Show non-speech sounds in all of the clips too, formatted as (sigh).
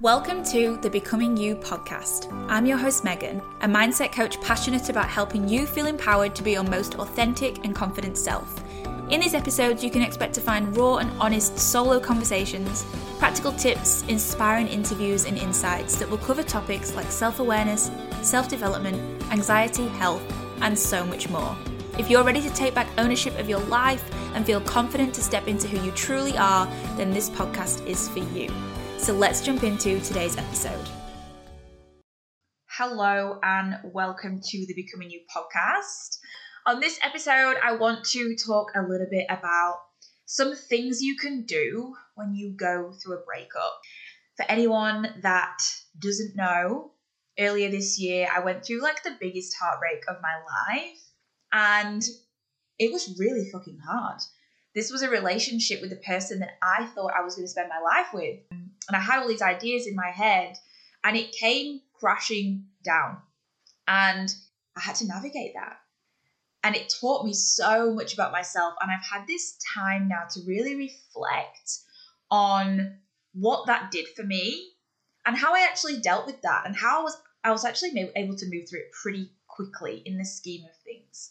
Welcome to the Becoming You podcast. I'm your host, Megan, a mindset coach passionate about helping you feel empowered to be your most authentic and confident self. In these episodes, you can expect to find raw and honest solo conversations, practical tips, inspiring interviews, and insights that will cover topics like self awareness, self development, anxiety, health, and so much more. If you're ready to take back ownership of your life and feel confident to step into who you truly are, then this podcast is for you. So let's jump into today's episode. Hello, and welcome to the Becoming You podcast. On this episode, I want to talk a little bit about some things you can do when you go through a breakup. For anyone that doesn't know, earlier this year, I went through like the biggest heartbreak of my life, and it was really fucking hard. This was a relationship with a person that I thought I was going to spend my life with. And I had all these ideas in my head, and it came crashing down. And I had to navigate that. And it taught me so much about myself. And I've had this time now to really reflect on what that did for me and how I actually dealt with that and how I was I was actually able to move through it pretty quickly in the scheme of things.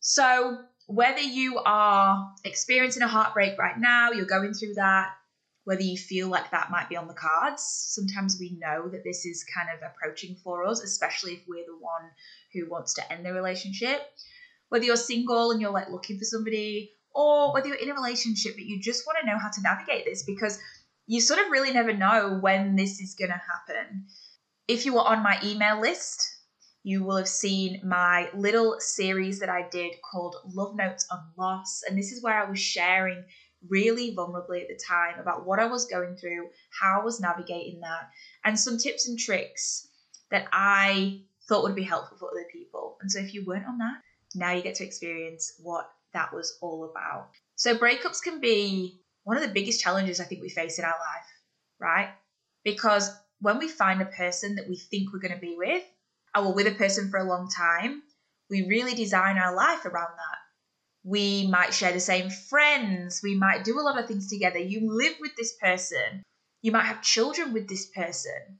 So, whether you are experiencing a heartbreak right now, you're going through that, whether you feel like that might be on the cards. Sometimes we know that this is kind of approaching for us, especially if we're the one who wants to end the relationship. Whether you're single and you're like looking for somebody, or whether you're in a relationship but you just want to know how to navigate this because you sort of really never know when this is going to happen. If you were on my email list, you will have seen my little series that I did called Love Notes on Loss. And this is where I was sharing really vulnerably at the time about what I was going through, how I was navigating that, and some tips and tricks that I thought would be helpful for other people. And so if you weren't on that, now you get to experience what that was all about. So breakups can be one of the biggest challenges I think we face in our life, right? Because when we find a person that we think we're going to be with, or we're with a person for a long time, we really design our life around that we might share the same friends. We might do a lot of things together. You live with this person. You might have children with this person.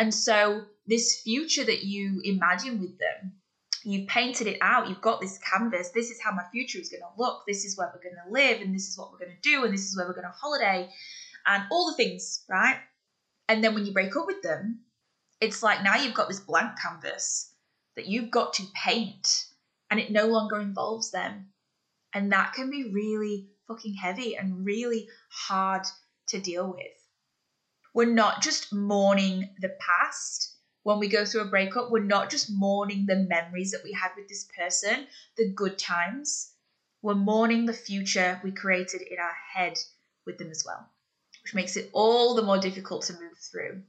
And so, this future that you imagine with them, you've painted it out. You've got this canvas. This is how my future is going to look. This is where we're going to live. And this is what we're going to do. And this is where we're going to holiday. And all the things, right? And then when you break up with them, it's like now you've got this blank canvas that you've got to paint. And it no longer involves them and that can be really fucking heavy and really hard to deal with. We're not just mourning the past when we go through a breakup, we're not just mourning the memories that we had with this person, the good times. We're mourning the future we created in our head with them as well, which makes it all the more difficult to move through.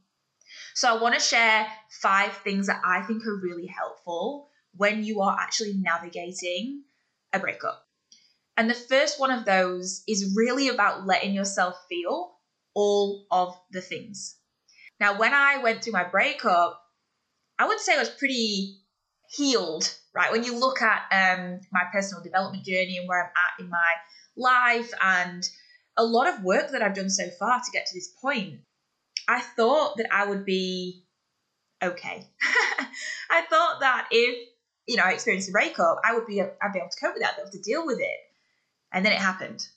So, I want to share five things that I think are really helpful when you are actually navigating a breakup. And the first one of those is really about letting yourself feel all of the things. Now, when I went through my breakup, I would say I was pretty healed, right? When you look at um, my personal development journey and where I'm at in my life and a lot of work that I've done so far to get to this point, I thought that I would be okay. (laughs) I thought that if, you know, I experienced a breakup, I would be, I'd be able to cope with that, be able to deal with it. And then it happened.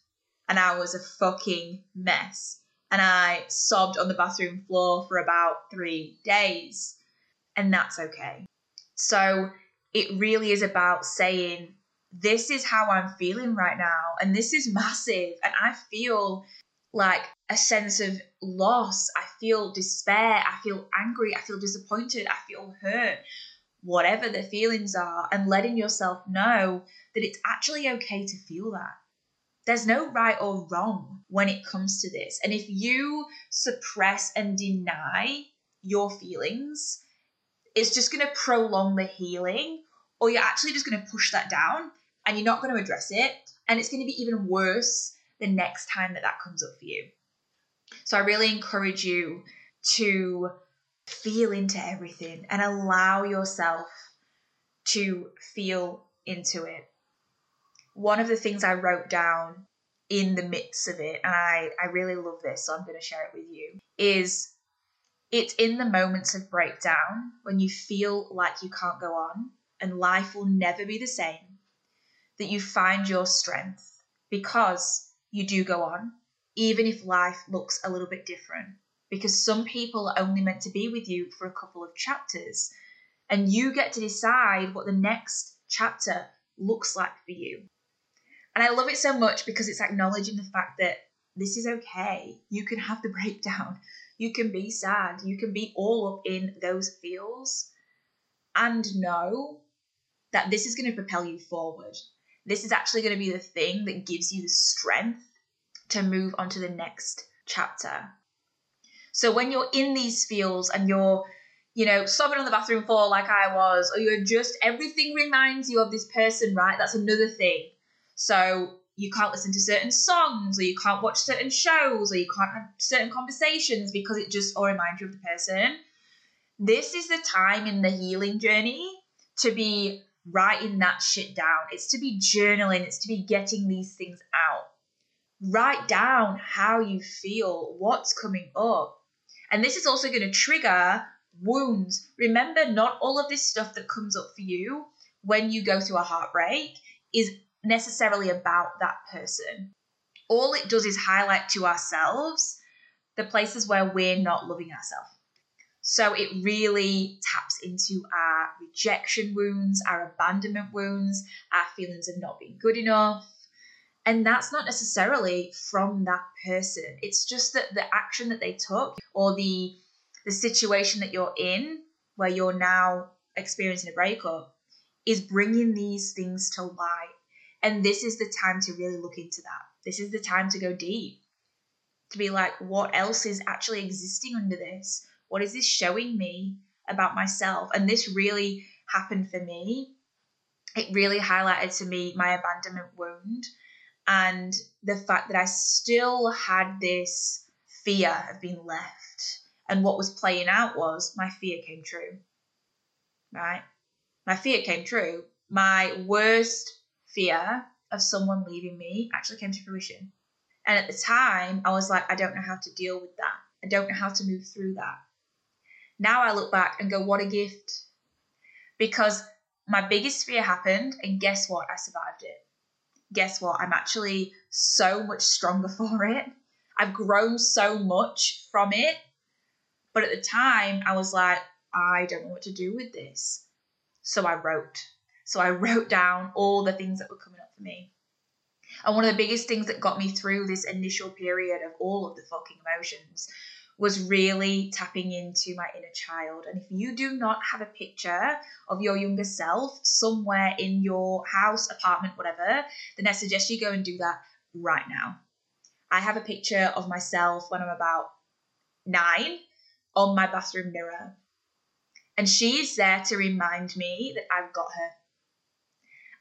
And I was a fucking mess. And I sobbed on the bathroom floor for about three days. And that's okay. So it really is about saying, this is how I'm feeling right now. And this is massive. And I feel like a sense of loss. I feel despair. I feel angry. I feel disappointed. I feel hurt. Whatever the feelings are, and letting yourself know that it's actually okay to feel that. There's no right or wrong when it comes to this. And if you suppress and deny your feelings, it's just going to prolong the healing, or you're actually just going to push that down and you're not going to address it. And it's going to be even worse the next time that that comes up for you. So I really encourage you to feel into everything and allow yourself to feel into it one of the things I wrote down in the midst of it, and I, I really love this, so I'm going to share it with you, is It's in the moments of breakdown when you feel like you can't go on and life will never be the same that you find your strength because you do go on, even if life looks a little bit different. Because some people are only meant to be with you for a couple of chapters, and you get to decide what the next chapter looks like for you. And I love it so much because it's acknowledging the fact that this is okay. You can have the (laughs) breakdown. You can be sad. You can be all up in those feels and know that this is going to propel you forward. This is actually going to be the thing that gives you the strength to move on to the next chapter. So when you're in these feels and you're, you know, sobbing on the bathroom floor like I was, or you're just everything reminds you of this person, right? That's another thing. So you can't listen to certain songs, or you can't watch certain shows, or you can't have certain conversations because it just all reminds you of the person. This is the time in the healing journey to be writing that shit down. It's to be journaling, it's to be getting these things out. Write down how you feel, what's coming up. And this is also going to trigger wounds. Remember, not all of this stuff that comes up for you when you go through a heartbreak is necessarily about that person. All it does is highlight to ourselves the places where we're not loving ourselves. So it really taps into our rejection wounds, our abandonment wounds, our feelings of not being good enough. And that's not necessarily from that person. It's just that the action that they took or the the situation that you're in where you're now experiencing a breakup is bringing these things to light. And this is the time to really look into that. This is the time to go deep. To be like, what else is actually existing under this? What is this showing me about myself? And this really happened for me. It really highlighted to me my abandonment wound and the fact that I still had this fear of being left. And what was playing out was my fear came true. Right? My fear came true. My worst fear of someone leaving me actually came to fruition. And at the time, I was like, I don't know how to deal with that. I don't know how to move through that. Now I look back and go, what a gift. Because my biggest fear happened, and guess what? I survived it. Guess what? I'm actually so much stronger (laughs) for it. I've grown so much from it. But at the time, I was like, I don't know what to do with this. So I wrote. So I (laughs) wrote down all the things that were coming up for me. And one of the biggest things that got me through this initial period of all of the fucking emotions was really tapping into my inner child. And if you do not have a picture of your younger self somewhere in your house, apartment, whatever, then I suggest you go and do that right now. I have a picture of myself when I'm about nine on my bathroom mirror. And she is there to remind me that I've got her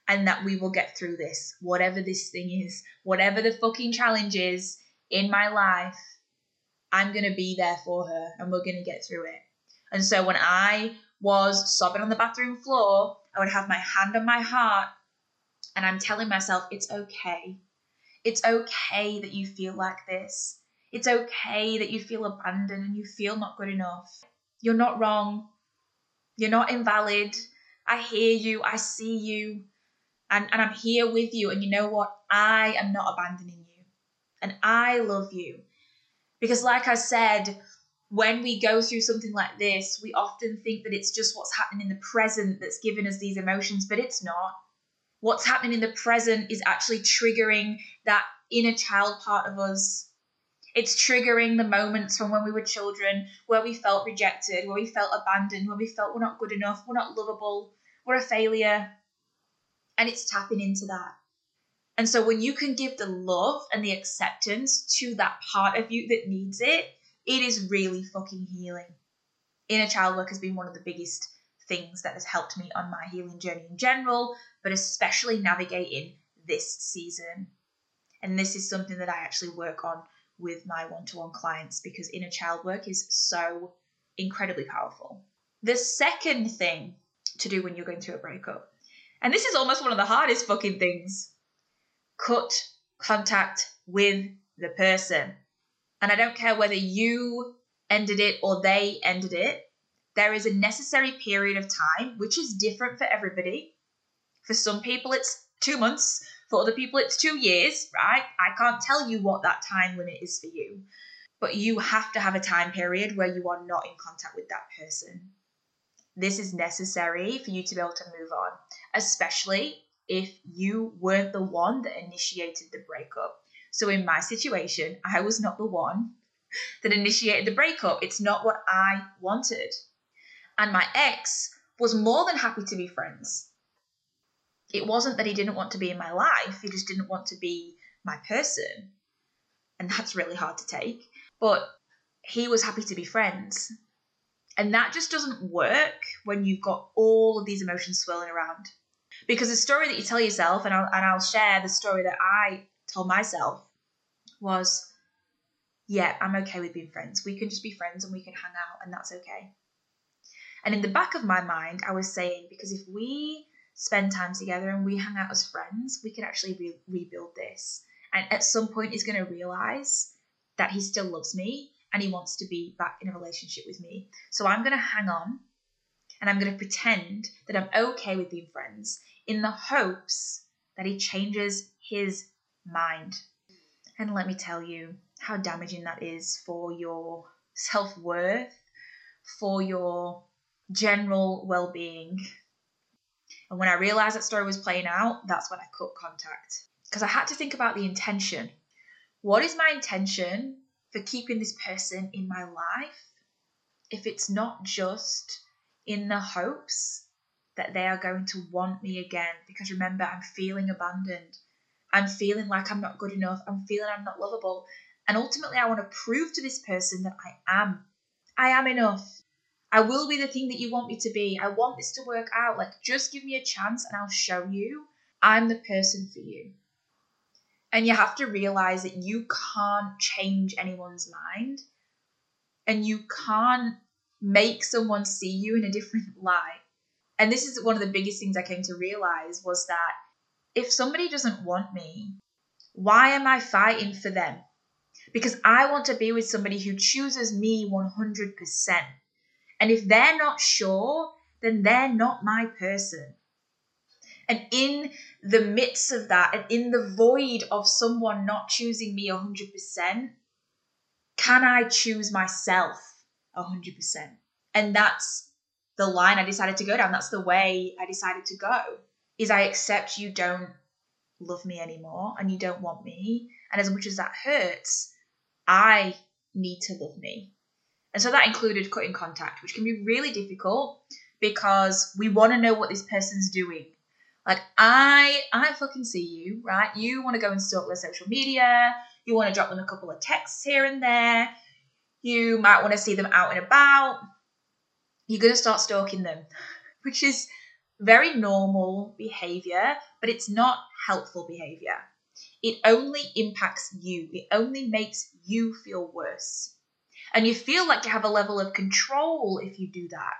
and that we will get through this, whatever this thing is, whatever the fucking challenge is in my life I'm going to be there for her and we're going to get through it. And so when I was sobbing on the bathroom floor, I would have my hand on my heart and I'm telling myself, it's okay. It's okay that you feel like this. It's okay that you feel abandoned and you feel not good enough. You're not wrong. You're not invalid. I hear you. I see you. And, and I'm here with you. And you know what? I am not abandoning you. And I love you. Because, like I said, when we go through something like this, we often think that it's just what's happening in the present that's giving us these emotions, but it's not. What's happening in the present is actually triggering that inner child part of us. It's triggering the moments from when we were children where we felt rejected, where we felt abandoned, where we felt we're not good enough, we're not lovable, we're a failure. And it's tapping into that. And so when you can give the love and the acceptance to that part of you that needs it, it is really fucking healing. Inner child work has been one of the biggest things that has helped me on my healing journey in general, but especially navigating this season. And this is something that I actually work on with my one to one clients because inner child work is so incredibly powerful. The second thing to do when you're going through a breakup, and this is almost one of the hardest fucking things cut contact with the person. And I don't care whether you ended it or they ended it, there is a necessary period of time, which is different for everybody. For some people, it's two months. For other people, it's two years, right? I can't tell you what that time limit is for you. But you have to have a time period where you are not in contact with that person. This is necessary for you to be able to move on, especially if you weren't the one that initiated the breakup. So, in my situation, I was not the one that initiated the breakup. It's not what I wanted. And my ex was more than happy to be friends. It wasn't that he didn't want to be in my life, he just didn't want to be my person. And that's really hard to take. But he was happy to be friends. And that just doesn't work when you've got all of these emotions swirling around. Because the story that you tell yourself, and I'll, and I'll share the story that I told myself, was yeah, I'm okay with being friends. We can just be friends and we can hang out, and that's okay. And in the back of my mind, I was saying, because if we spend time together and we hang out as friends, we can actually re- rebuild this. And at some point, he's going to realize that he still loves me and he wants to be back in a relationship with me. So I'm going to hang on and I'm going to pretend that I'm okay with being friends in the hopes that he changes his mind. And let me tell you how damaging that is for your self worth, for your general well being. And when I realized that story was playing out, that's when I cut contact. Because I had to think about the intention. What is my intention for keeping this person in my life if it's not just in the hopes that they are going to want me again? Because remember, I'm feeling abandoned. I'm feeling like I'm not good enough. I'm feeling I'm not lovable. And ultimately, I want to prove to this person that I am. I am enough. I will be the thing that you want me to be. I want this to work out. Like, just give me a chance and I'll show you I'm the person for you. And you have to realize that you can't change anyone's mind and you can't make someone see you in a different (laughs) light. And this is one of the biggest things I came to realize was that if somebody doesn't want me, why am I fighting for them? Because I want to be with somebody who chooses me 100%. And if they're not sure, then they're not my person. And in the midst of that, and in the void of someone not choosing me 100%, can I choose myself 100%? And that's the line I decided to go down. That's the way I decided to go. Is I accept you don't love me anymore and you don't want me. And as much as that hurts, I need to love me. And so that included cutting contact, which can be really difficult because we want to know what this person's doing. Like I I fucking see you, right? You want to go and stalk their social media, you want to drop them a couple of texts here and there, you might want to see them out and about. You're gonna start stalking them, which is very normal behavior, but it's not helpful behavior. It only impacts you, it only makes you feel worse. And you feel like you have a level of control if you do that.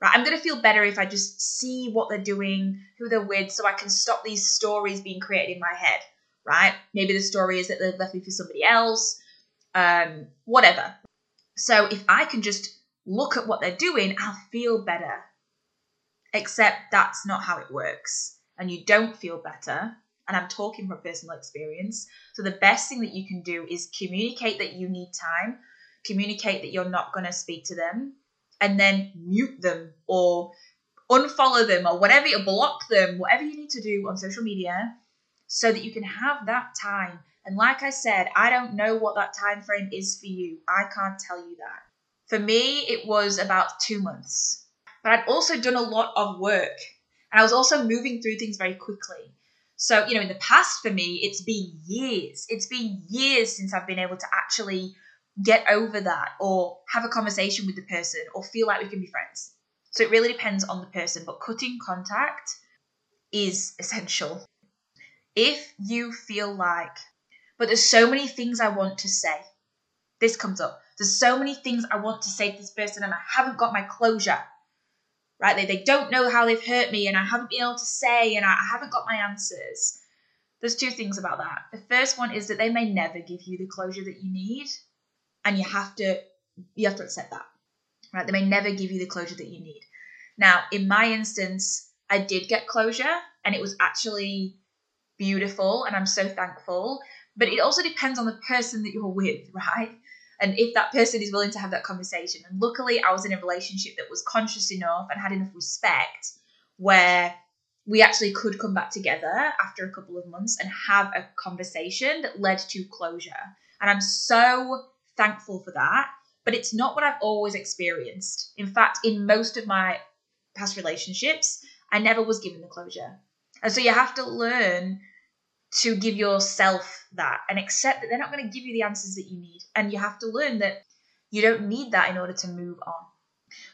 Right? I'm going to feel better if I just see what they're doing, who they're with, so I can stop these stories being created in my head. Right? Maybe the story is that they've left me for somebody else, um, whatever. So if I can just look at what they're doing, I'll feel better. Except that's not how it works. And you don't feel better and I'm talking from personal experience. So the best thing that you can do is communicate that you need time, communicate that you're not going to speak to them, and then mute them or unfollow them or whatever you block them, whatever you need to do on social media so that you can have that time. And like I said, I don't know what that time frame is for you. I can't tell you that. For me, it was about 2 months. But I'd also done a lot of work and I was also moving through things very quickly. So, you know, in the past for me, it's been years. It's been years since I've been able to actually get over that or have a conversation with the person or feel like we can be friends. So it really depends on the person, but cutting contact is essential. If you feel like, but there's so many things I want to say, this comes up. There's so many things I want to say to this person and I haven't got my closure right? They, they don't know how they've hurt me and I haven't been able to say and I, I haven't got my answers. There's two things about that. The first one is that they may never give you the closure that you need and you have to you have to accept that. Right? They may never give you the closure that you need. Now, in my instance, I did get closure and it was actually beautiful and I'm so thankful. But it also depends on the person that you're with, (laughs) right? And if that person is willing to have that conversation. And luckily, I was in a relationship that was conscious enough and had enough respect where we actually could come back together after a couple of months and have a conversation that led to closure. And I'm so thankful for that. But it's not what I've always experienced. In fact, in most of my past relationships, I never was given the closure. And so you have to learn to give yourself that and accept that they're not going to give you the answers that you need. And you have to learn that you don't need that in order to move on.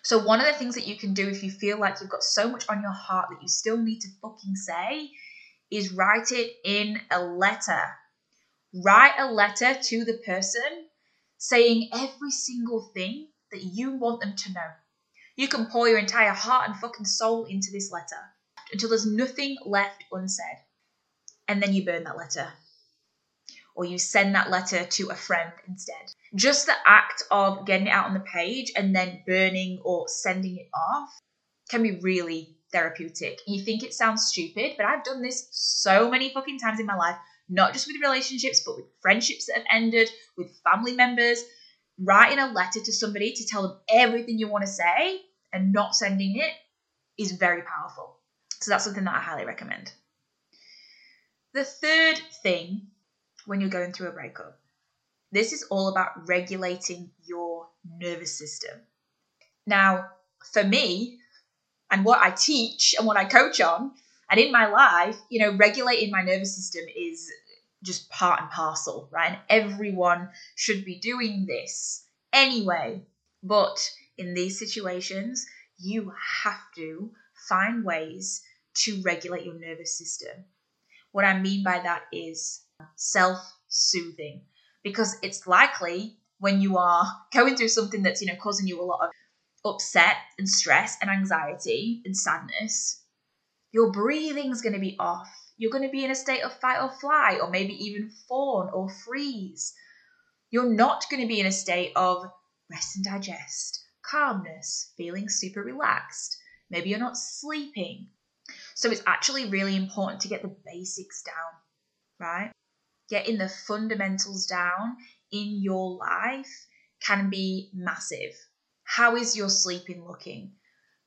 So, one of the things that you can do if you feel like you've got so much on your heart that you still need to fucking say is write it in a letter. Write a letter to the person saying every single thing that you want them to know. You can pour your entire heart and fucking soul into this letter until there's nothing left unsaid. And then you burn that letter. Or you send that letter to a friend instead. Just the act of getting it out on the page and then burning or sending it off can be really therapeutic. You think it sounds stupid, but I've done this so many fucking times in my life, not just with relationships, but with friendships that have ended, with family members. Writing a letter to somebody to tell them everything you want to say and not sending it is very powerful. So that's something that I highly recommend. The third thing when you're going through a breakup, this is all about regulating your nervous system. Now, for me, and what I teach and what I coach on, and in my life, you know, regulating my nervous system is just part and parcel, right? And everyone should be doing this anyway. But in these situations, you have to find ways to regulate your nervous system. What I mean by that is self soothing, because it's likely when you are going through something that's, you know, causing you a lot of upset and stress and anxiety and sadness, your breathing's going to be off. You're going to be in a state of fight or flight, or maybe even fawn or freeze. You're not going to be in a state of rest and digest calmness, feeling super relaxed. Maybe you're not sleeping. So it's actually really important to get the basics down, right? Getting the fundamentals down in your life can be massive. How is your sleeping looking?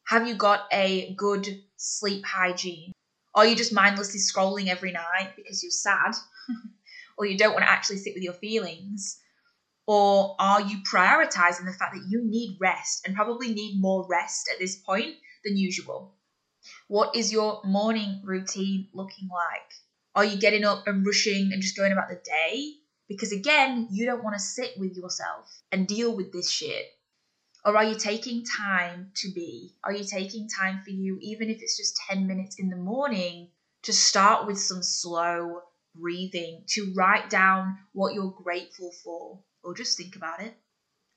Have you got a good sleep hygiene? Are you just mindlessly scrolling every night because you're sad? (laughs) or you don't want to actually sit with your feelings? Or are you prioritizing the fact that you need rest and probably need more rest at this point than usual? What is your morning routine looking like? Are you getting up and rushing and just going about the day? Because again, you don't want to sit with yourself and deal with this shit. Or are you taking time to be? Are you taking time for you, even if it's just 10 minutes in the morning, to start with some slow breathing, to write down what you're grateful for, or just think about it.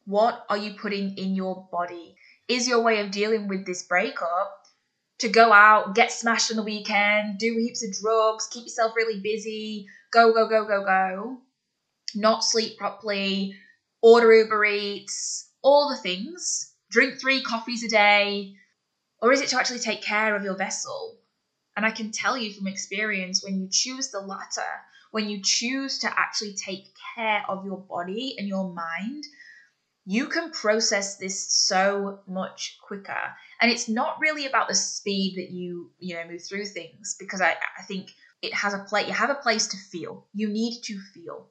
What are you putting in your body? Is your way of dealing with this breakup to go out, get smashed on the weekend, do heaps of drugs, keep yourself really busy, go, go, go, go, go, not sleep properly, order Uber Eats, all the things, drink three coffees a day? Or is it to actually take care of your vessel? And I can tell you from experience when you choose the latter, when you choose to actually take care of your body and your mind, you can process this so much quicker. And it's not really about the speed that you, you know, move through things because I, I think it has a place, you have a place to feel. You need to feel.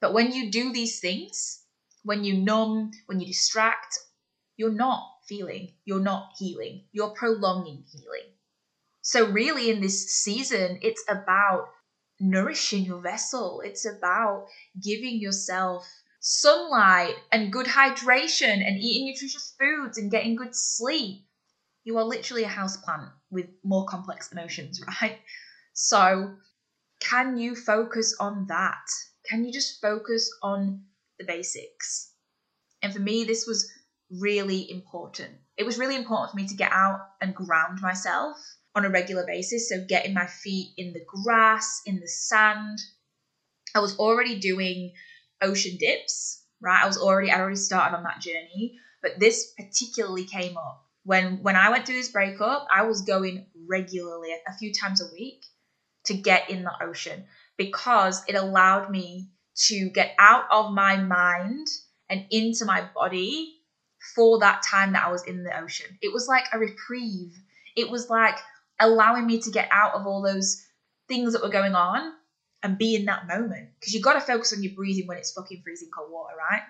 But when you do these things, when you numb, when you distract, you're not feeling, you're not healing, you're prolonging healing. So, really, in this season, it's about nourishing your vessel. It's about giving yourself sunlight and good hydration and eating nutritious foods and getting good sleep. You are literally a houseplant with more complex emotions, (laughs) right? So, can you focus on that? Can you just focus on the basics? And for me, this was really important. It was really important for me to get out and ground myself on a regular basis. So, getting my feet in the grass, in the sand. I was already doing ocean dips, right? I was already, I already started on that journey, but this particularly came up when when I went through this breakup. I was going regularly, a few times a week, to get in the ocean because it allowed me to get out of my mind and into my body for that time that I was in the ocean. It was like a reprieve. It was like allowing me to get out of all those things that were going on and be in that moment. Because you got to focus on your breathing when it's fucking freezing cold water, right?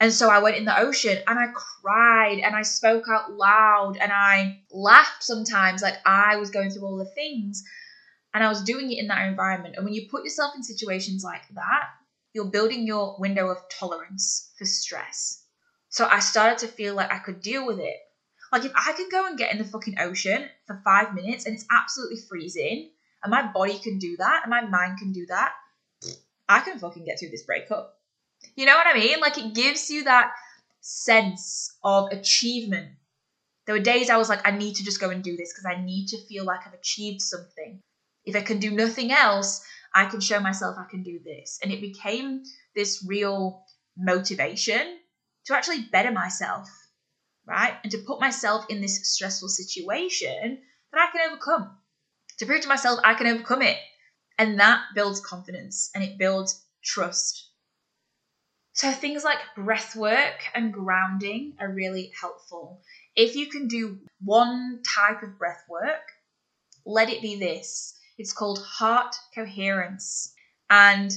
And so I went in the ocean and I cried and I spoke out loud and I laughed sometimes like I was going through all the things and I was doing it in that environment. And when you put yourself in situations like that, you're building your window of tolerance for stress. So I started to feel like I could deal with it. Like if I can go and get in the fucking ocean for five minutes and it's absolutely freezing, and my body can do that, and my mind can do that, I can fucking get through this breakup. You know what I mean? Like it gives you that sense of achievement. There were days I was like, I need to just go and do this because I need to feel like I've achieved something. If I can do nothing else, I can show myself I can do this. And it became this real motivation to actually better myself, right? And to put myself in this stressful situation that I can overcome. To prove to myself I can overcome it. And that builds confidence and it builds trust. So things like breath work and grounding are really helpful. If you can do one type of breath work, let it be this. It's called heart coherence. And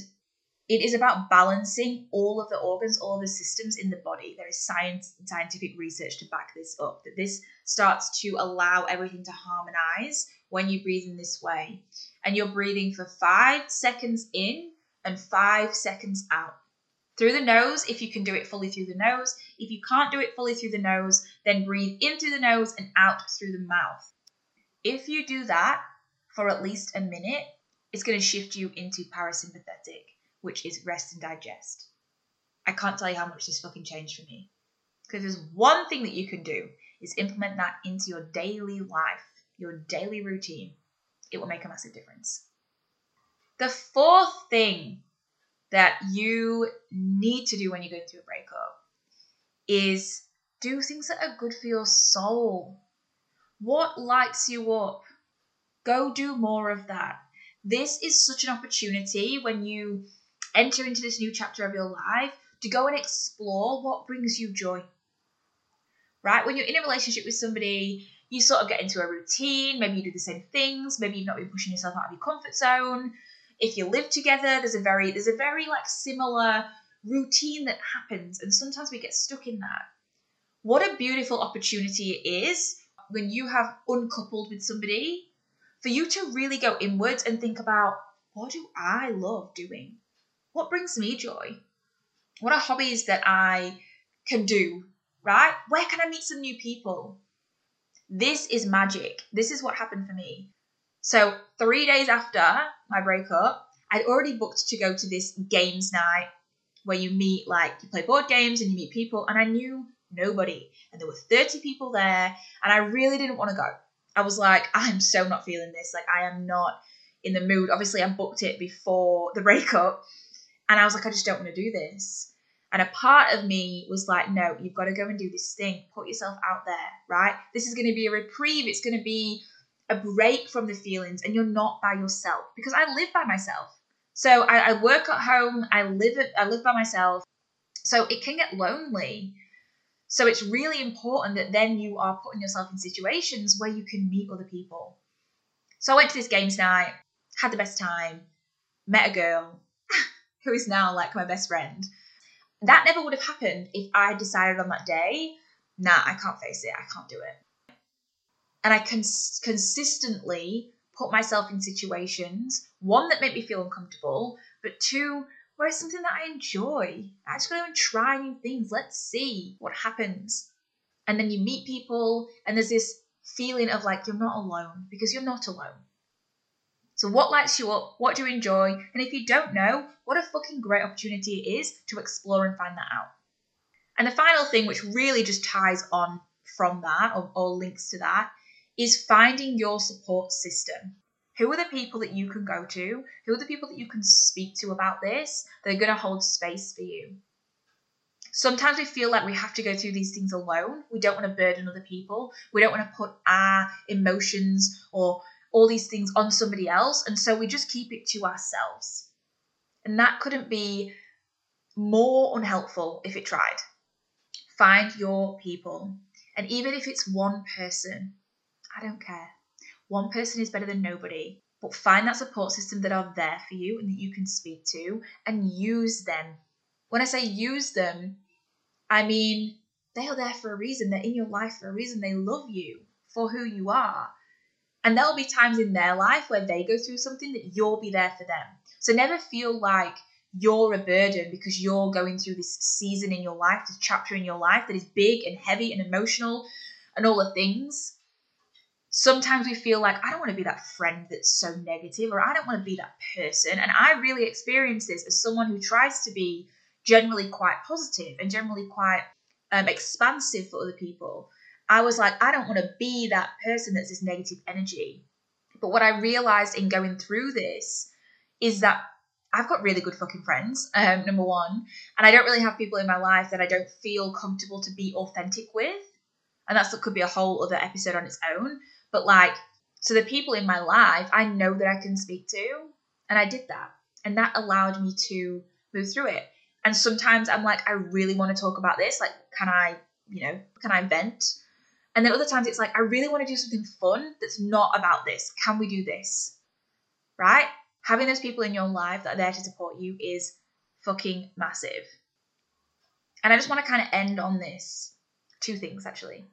it is about balancing all of the organs, all of the systems in the body. There is science and scientific research to back this up, that this starts to allow everything to harmonize when you breathe in this way. And you're breathing for five seconds in and five seconds out. Through the nose, if you can do it fully through the nose. If you can't do it fully through the nose, then breathe in through the nose and out through the mouth. If you do that for at least a minute, it's going to shift you into parasympathetic which is rest and digest. I can't tell you how much this fucking changed for me. Because there's one thing that you can do is implement that into your daily life, your daily routine. It will make a massive difference. The fourth thing that you need to do when you go through a breakup is do things that are good for your soul. What lights you up? Go do more of that. This is such an opportunity when you enter into this new chapter of your life to go and explore what brings you joy. Right? When you're in a relationship with somebody, you sort of get into a routine, maybe you do the same things, maybe you've not been pushing yourself out of your comfort zone. If you live together, there's a very there's a very like similar routine that happens and sometimes we get stuck in that. What a beautiful opportunity it is when you have uncoupled with somebody for you to really go inwards and think about what do I love doing? what brings me joy? What are hobbies that I can do, right? Where can I meet some new people? This is magic. This is what happened for me. So, three days after my breakup, I'd already booked to go to this games night where you meet, like, you play board games and you meet people, and I knew nobody. And there were 30 people there, and I really didn't want to go. I was like, I'm so not feeling this. Like, I am not in the mood. Obviously, I booked it before the breakup, and I was like, I just don't want to do this. And a part of me was like, no, you've got to go and do this thing. Put yourself out there, right? This is going to be a reprieve. It's going to be a break from the feelings, and you're not by yourself because I live by myself. So I, I work at home. I live at, I live by myself. So it can get lonely. So it's really important that then you are putting yourself in situations where you can meet other people. So I went to this games night, had the best time, met a girl, (laughs) who is now like my best friend. That never would have happened if I decided on that day, nah, I can't face it, I can't do it. And I cons- consistently put myself in situations, one that made me feel uncomfortable, but two, where it's something that I enjoy. I just go and try new things. Let's see what happens. And then you meet people, and there's this feeling of like you're not alone because you're not alone. So, what lights you up? What do you enjoy? And if you don't know, what a fucking great opportunity it is to explore and find that out. And the final thing, which really just ties on from that or, or links to that, is finding your support system. Who are the people that you can go to? Who are the people that you can speak to about this that are going to hold space for you? Sometimes we feel like we have to go through these things alone. We don't want to burden other people. We don't want to put our emotions or all these things on somebody else. And so we just keep it to ourselves. And that couldn't be more unhelpful if it tried. Find your people. And even if it's one person, I don't care. One person is better than nobody. But find that support system that are there for you and that you can speak to and use them. When I say use them, I mean they are there for a reason. They're in your life for a reason. They love you for who you are. And there'll be times in their life where they go through something that you'll be there for them. So never feel like you're a burden because you're going through this season in your life, this chapter in your life that is big and heavy and emotional and all the things. Sometimes we feel like I don't want to be that friend that's so negative or I don't want to be that person. And I really experience this as someone who tries to be generally quite positive and generally quite um, expansive for other people. I was like, I don't want to be that person that's this negative energy. But what I realized in going through this is that I've got really good fucking friends, um, number one, and I don't really have people in my life that I don't feel comfortable to be authentic with. And that's that could be a whole other episode on its own. But like, so the people in my life I know that I can speak to, and I did that. And that allowed me to move through it. And sometimes I'm like, I really want to talk about this. Like, can I, you know, can I vent? And then other times it's like, I really want to do something fun that's not about this. Can we do this? Right? Having those people in your life that are there to support you is fucking massive. And I just want to kind of end on this two things actually.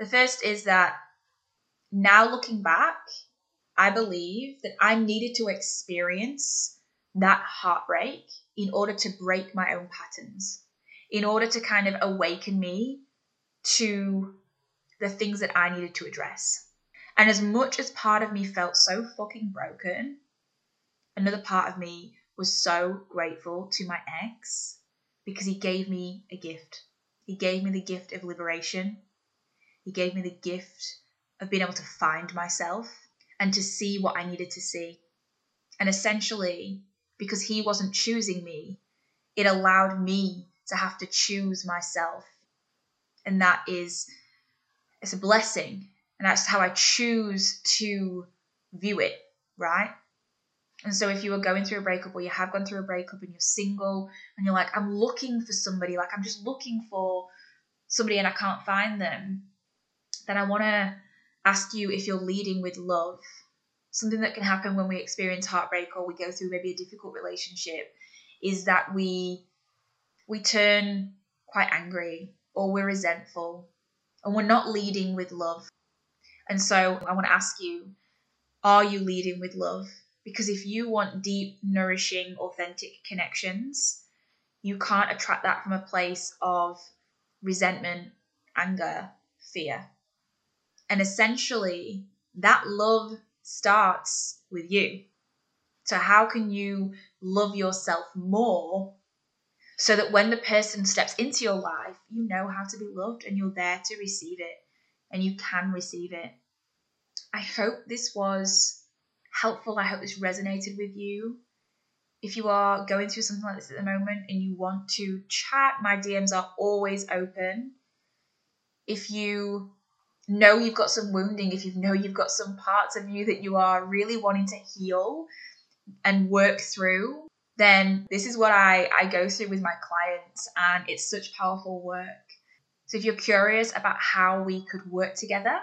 The first is that now looking back, I believe that I needed to experience that heartbreak in order to break my own patterns, in order to kind of awaken me to the things that I needed to address. And as much as part of me felt so fucking broken, another part of me was so grateful to my ex because he gave me a gift. He gave me the gift of liberation. He gave me the gift of being able to find myself and to see what I needed to see. And essentially, because he wasn't choosing me, it allowed me to have to choose myself. And that is it's a blessing. And that's how I choose to view it, right? And so if you are going through a breakup or you have gone through a breakup and you're single and you're like, I'm looking for somebody, like I'm just looking for somebody and I can't find them, then I want to ask you if you're leading with love something that can happen when we experience heartbreak or we go through maybe a difficult relationship is that we we turn quite angry or we're resentful and we're not leading with love. And so I want to ask you, are you leading with love? Because if you want deep, nourishing, authentic connections, you can't attract that from a place of resentment, anger, fear. And essentially, that love starts with you. So, how can you love yourself more so that when the person steps into your life, you know how to be loved and you're there to receive it and you can receive it? I hope this was helpful. I hope this resonated with you. If you are going through something like this at the moment and you want to chat, my DMs are always open. If you know you've got some wounding, if you know you've got some parts of you that you are really wanting to heal and work through, then this is what I, I go through with my clients, and it's such powerful work. So, if you're curious about how we could work together,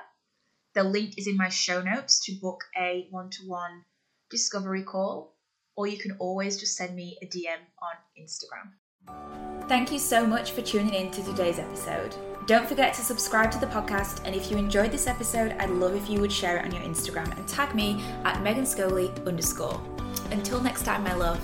the link is in my show notes to book a one to one discovery call, or you can always just send me a DM on Instagram. Thank you so much for tuning in to today's episode. Don't forget to subscribe to the podcast, and if you enjoyed this episode, I'd love if you would share it on your Instagram and tag me at Megan Scholey underscore. Until next time, my love.